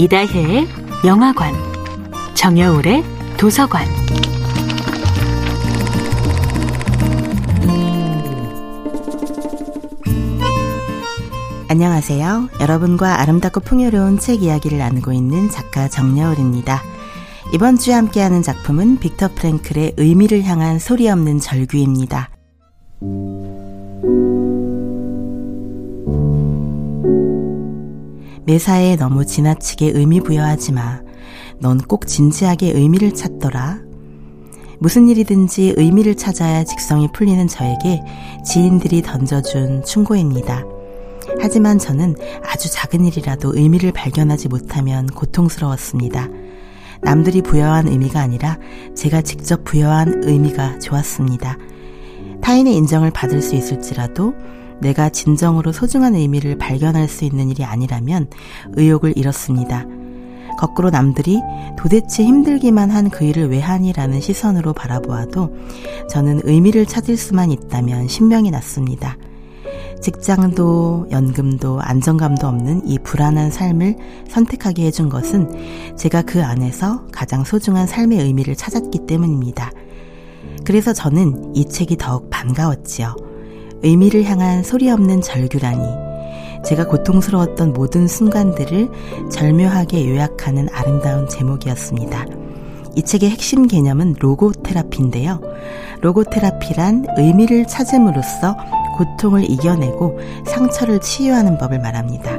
이다혜의 영화관, 정여울의 도서관. 안녕하세요. 여러분과 아름답고 풍요로운 책 이야기를 나누고 있는 작가 정여울입니다. 이번 주에 함께하는 작품은 빅터 프랭클의 의미를 향한 소리 없는 절규입니다. 매사에 너무 지나치게 의미 부여하지 마. 넌 꼭 진지하게 의미를 찾더라. 무슨 일이든지 의미를 찾아야 직성이 풀리는 저에게 지인들이 던져준 충고입니다. 하지만 저는 아주 작은 일이라도 의미를 발견하지 못하면 고통스러웠습니다. 남들이 부여한 의미가 아니라 제가 직접 부여한 의미가 좋았습니다. 타인의 인정을 받을 수 있을지라도 내가 진정으로 소중한 의미를 발견할 수 있는 일이 아니라면 의욕을 잃었습니다. 거꾸로 남들이 도대체 힘들기만 한 그 일을 왜 하니라는 시선으로 바라보아도 저는 의미를 찾을 수만 있다면 신명이 났습니다. 직장도 연금도 안정감도 없는 이 불안한 삶을 선택하게 해준 것은 제가 그 안에서 가장 소중한 삶의 의미를 찾았기 때문입니다. 그래서 저는 이 책이 더욱 반가웠지요. 의미를 향한 소리 없는 절규라니. 제가 고통스러웠던 모든 순간들을 절묘하게 요약하는 아름다운 제목이었습니다. 이 책의 핵심 개념은 로고 테라피인데요. 로고 테라피란 의미를 찾음으로써 고통을 이겨내고 상처를 치유하는 법을 말합니다.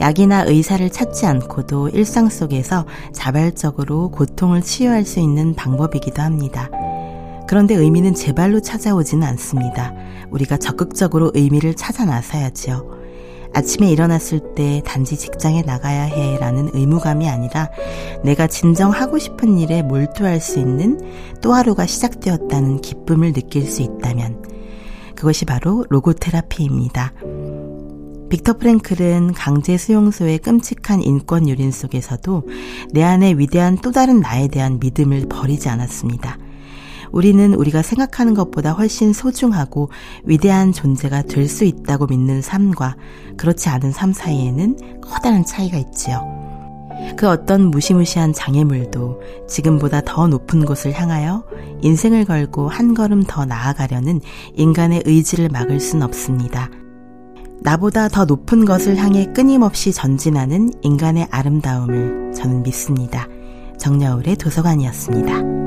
약이나 의사를 찾지 않고도 일상 속에서 자발적으로 고통을 치유할 수 있는 방법이기도 합니다. 그런데 의미는 제 발로 찾아오지는 않습니다. 우리가 적극적으로 의미를 찾아 나서야지요. 아침에 일어났을 때 단지 직장에 나가야 해 라는 의무감이 아니라 내가 진정 하고 싶은 일에 몰두할 수 있는 또 하루가 시작되었다는 기쁨을 느낄 수 있다면 그것이 바로 로고 테라피입니다. 빅터 프랭클은 강제 수용소의 끔찍한 인권 유린 속에서도 내 안에 위대한 또 다른 나에 대한 믿음을 버리지 않았습니다. 우리는 우리가 생각하는 것보다 훨씬 소중하고 위대한 존재가 될 수 있다고 믿는 삶과 그렇지 않은 삶 사이에는 커다란 차이가 있지요. 그 어떤 무시무시한 장애물도 지금보다 더 높은 곳을 향하여 인생을 걸고 한 걸음 더 나아가려는 인간의 의지를 막을 순 없습니다. 나보다 더 높은 것을 향해 끊임없이 전진하는 인간의 아름다움을 저는 믿습니다. 정여울의 도서관이었습니다.